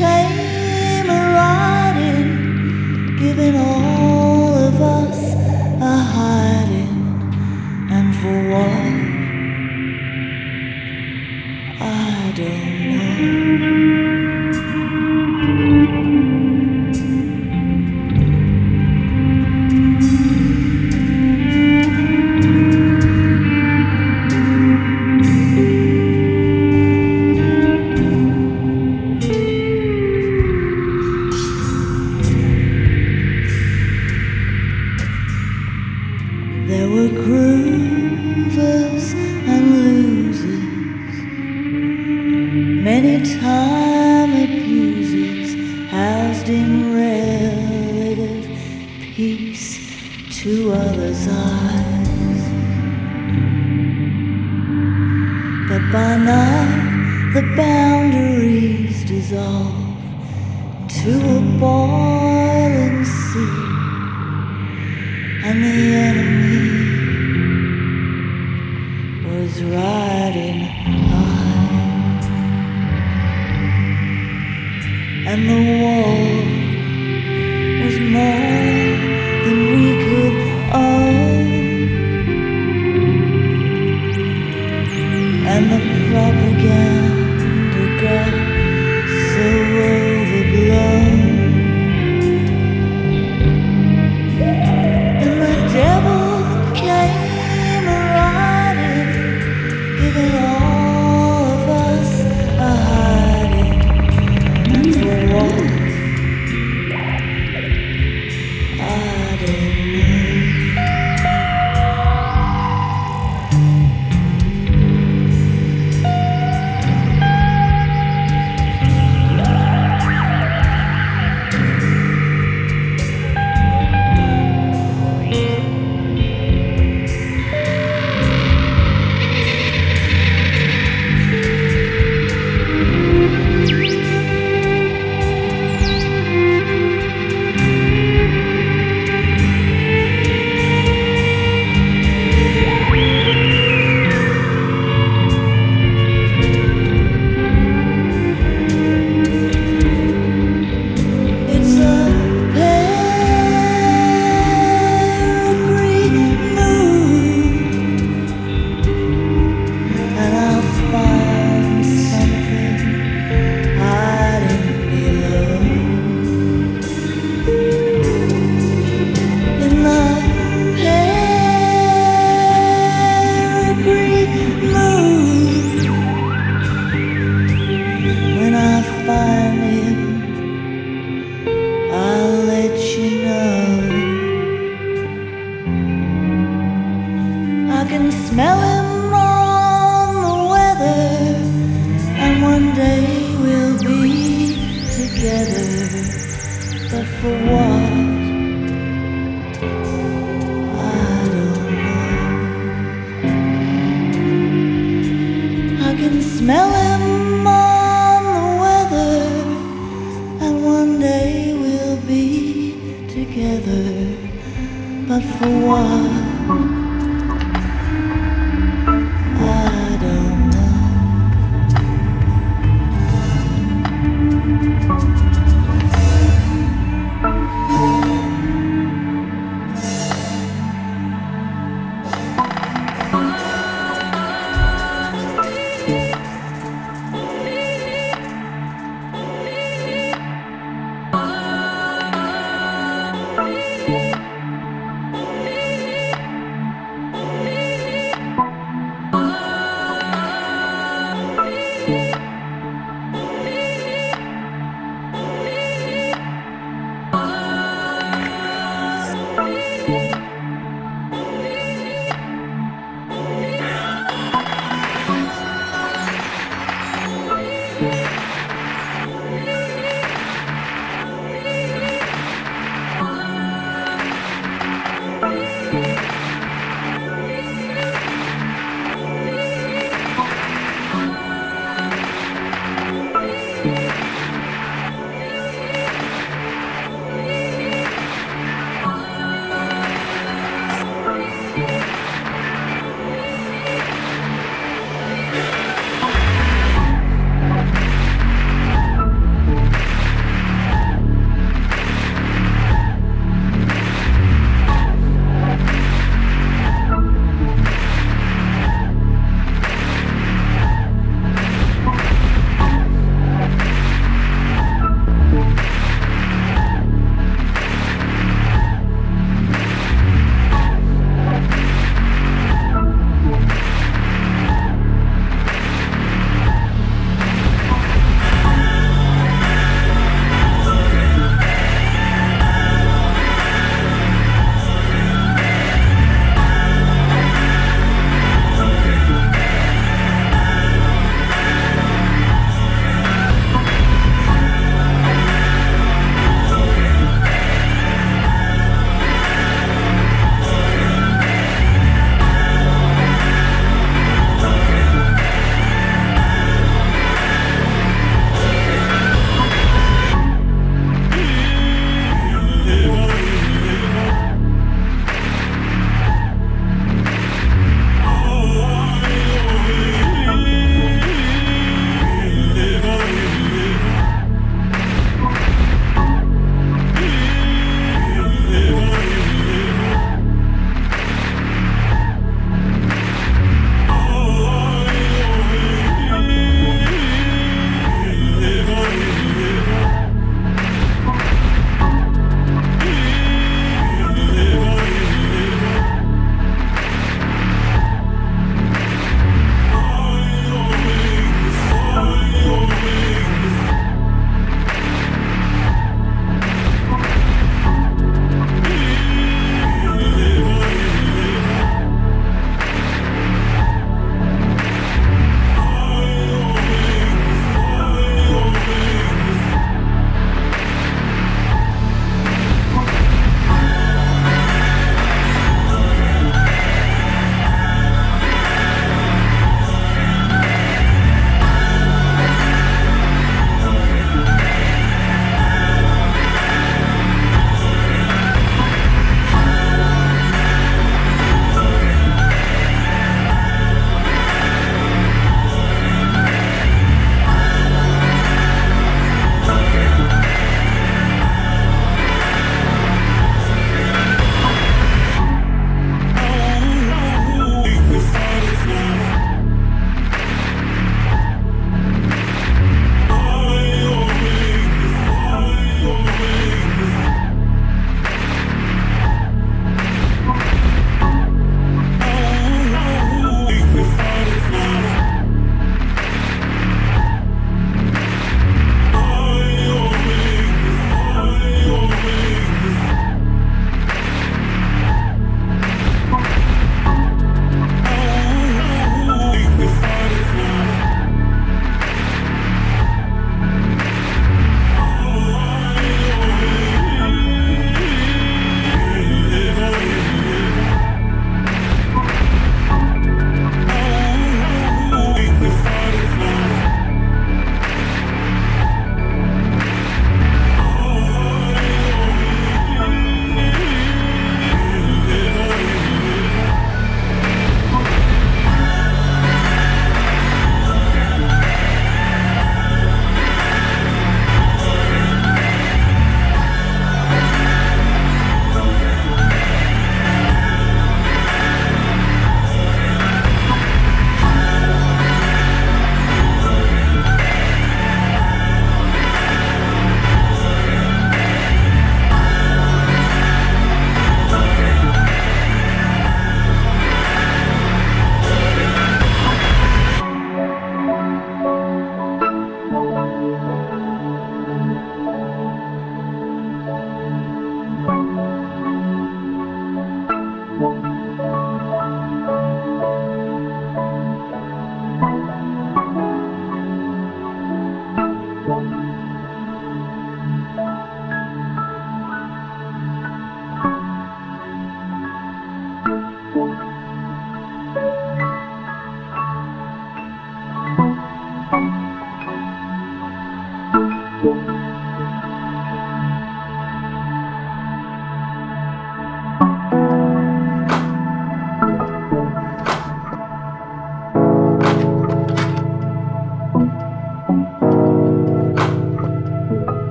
came riding, giving all of us a hiding, and for what I don't know. smell him on the weather, and one day we'll be together. But for what?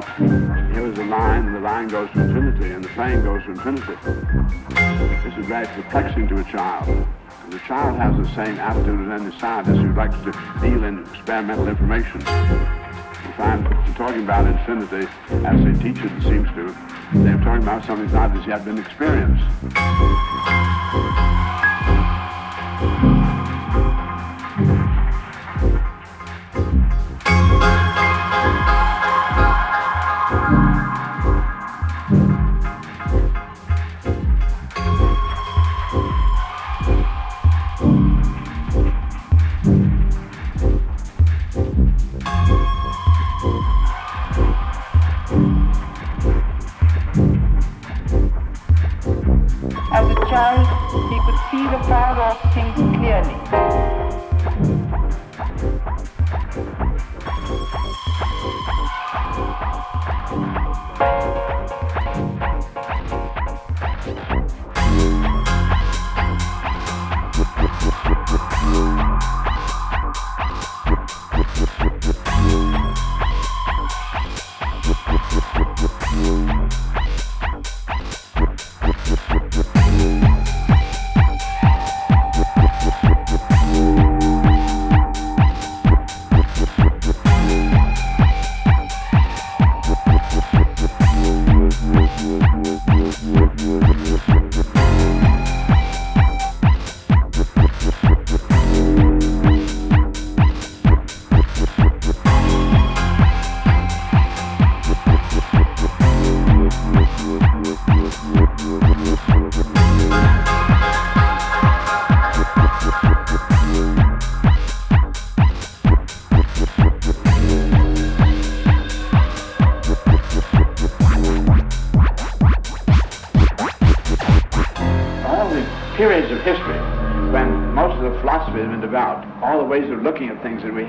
The child, here is a line, and the line goes to infinity, and the plane goes to infinity. This is very perplexing to a child. And the child has the same attitude as any scientist who likes to deal in experimental information. If I'm talking about infinity, as they teach it, seems to, they're talking about something that as yet been experienced.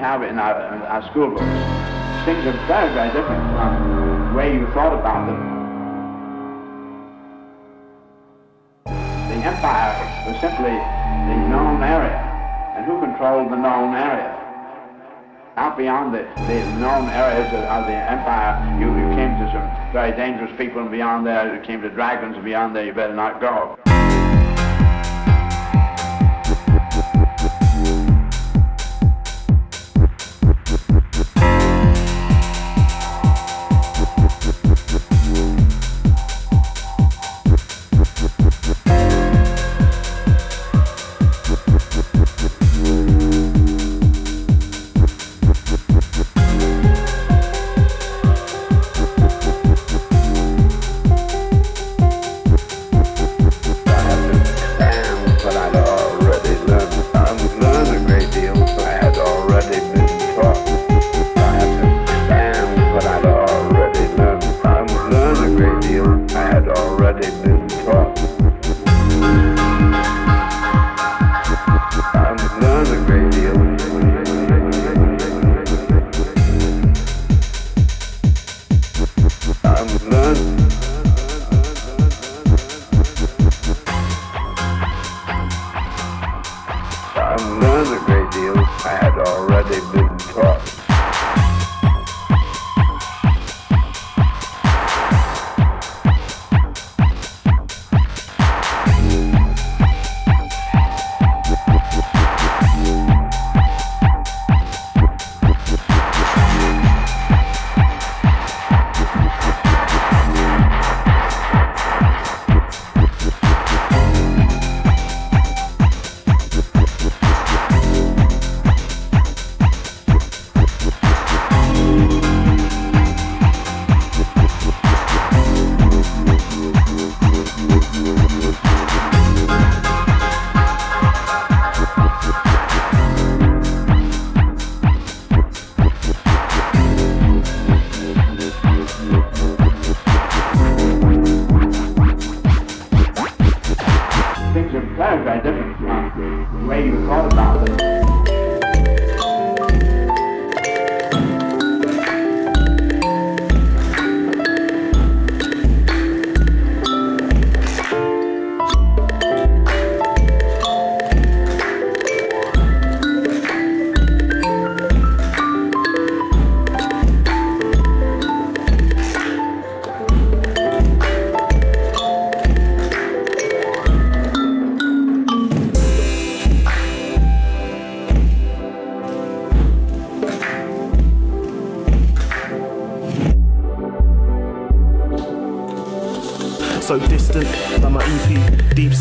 Have in our, in our school books. Things are very, very different from the way you thought about them. The empire was simply the known area. And who controlled the known area? Out beyond the, the known areas of, of the empire, you, you came to some very dangerous people, and beyond there, you came to dragons, and beyond there, you better not go.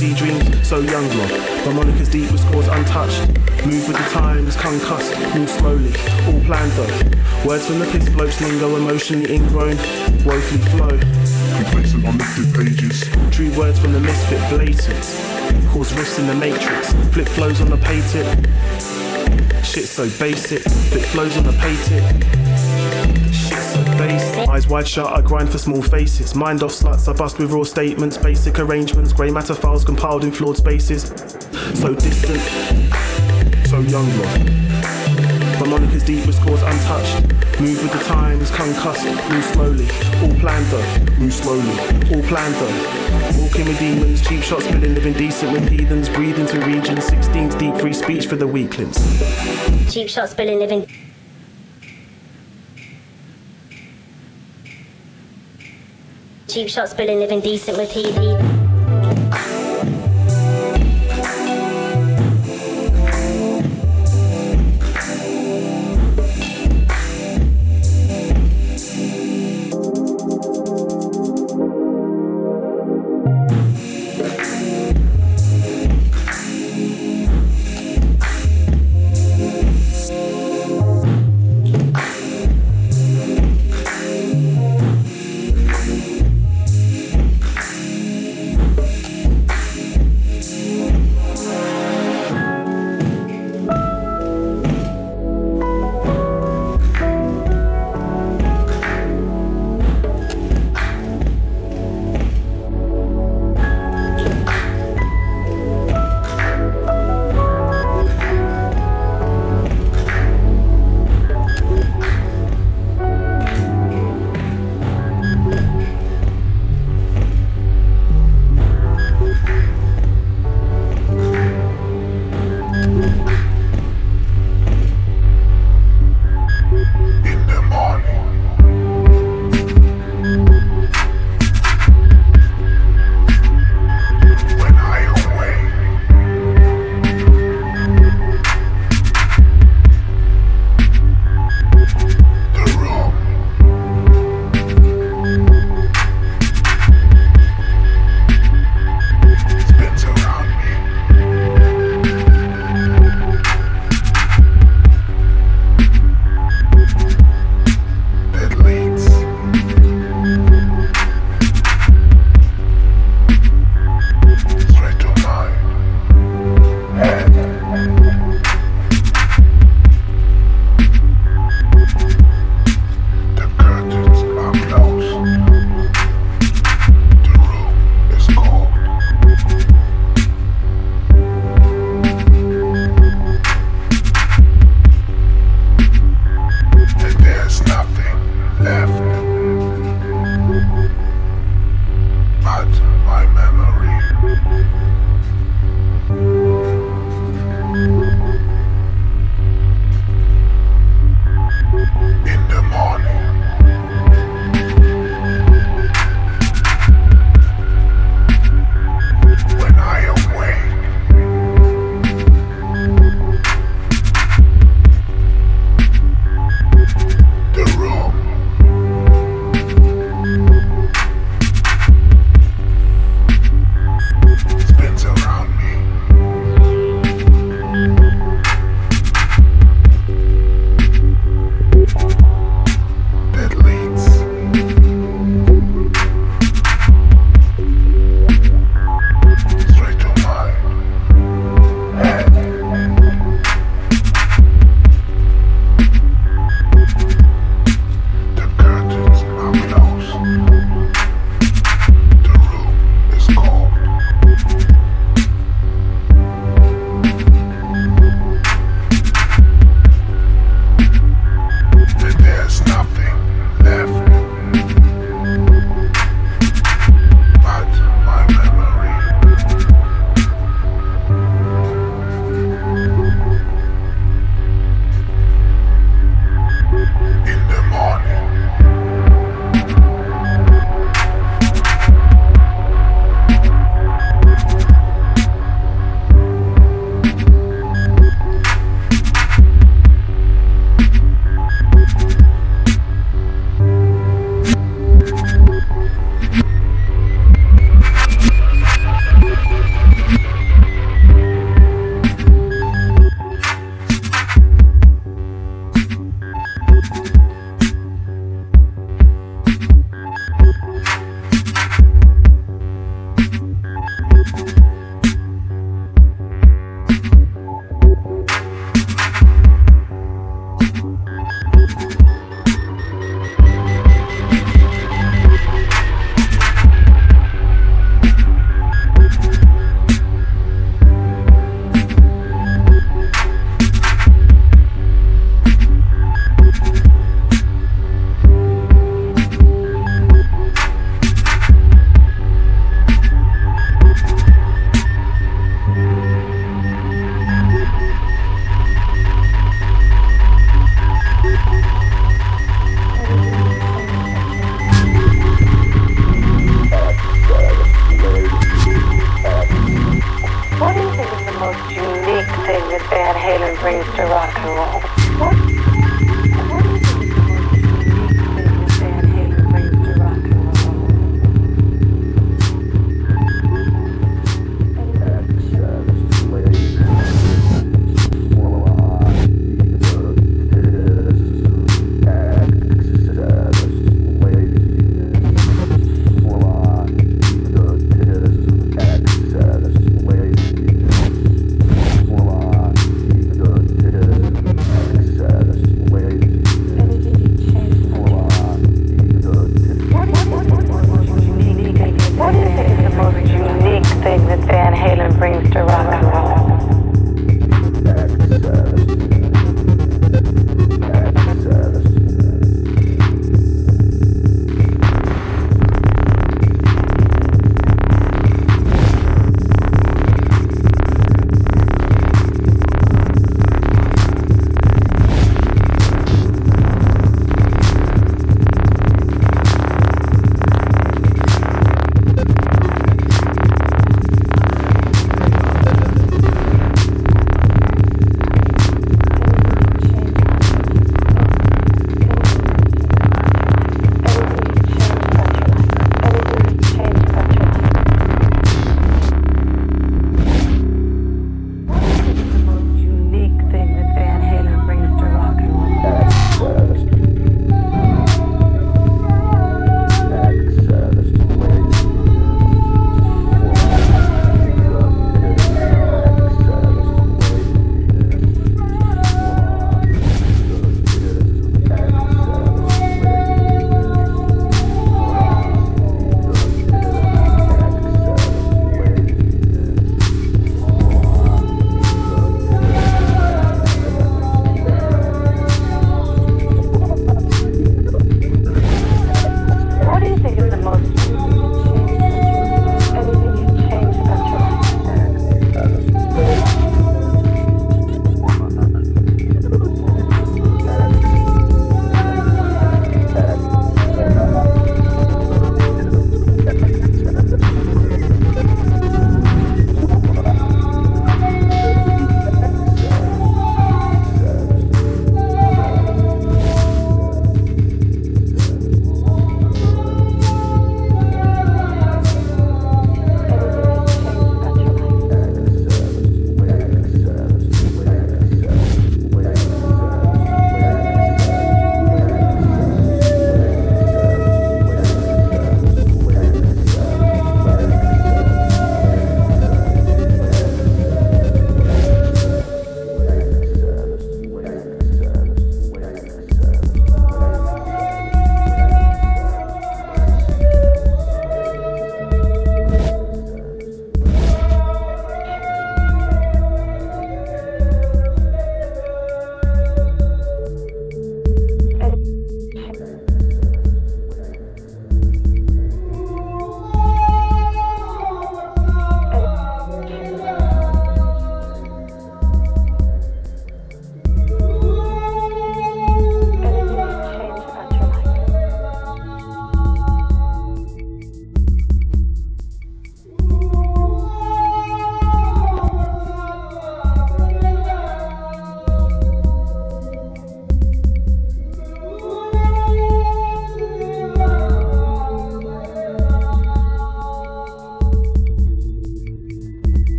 Sea dreams, so young, love. My Monica's deep with scores untouched. Move with the times, concussed, move slowly, all planned though. Words from the piss blokes lingo, emotionally ingrown, woefully flow. Complacent on lifted pages. True words from the misfit blatant. Cause rifts in the matrix, flip flows on the pay tip. Shit so basic, flip flows on the pay tip. Basic. Eyes wide shut, I grind for small faces. Mind off sluts, I bust with raw statements, basic arrangements, grey matter files compiled in flawed spaces. So distant, so young. My Monica's deep with scores untouched. Move with the times, concussed, move slowly. All planned though, move slowly. All planned though. Walking with demons, cheap shots, spilling, living decent with heathens. breathing into regions, 16th deep free speech for the weaklings. Cheap shots, spilling, living. Cheap shots, spilling, living decent with heat.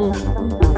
Oh,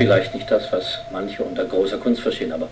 vielleicht nicht das, was manche unter großer Kunst verstehen, aber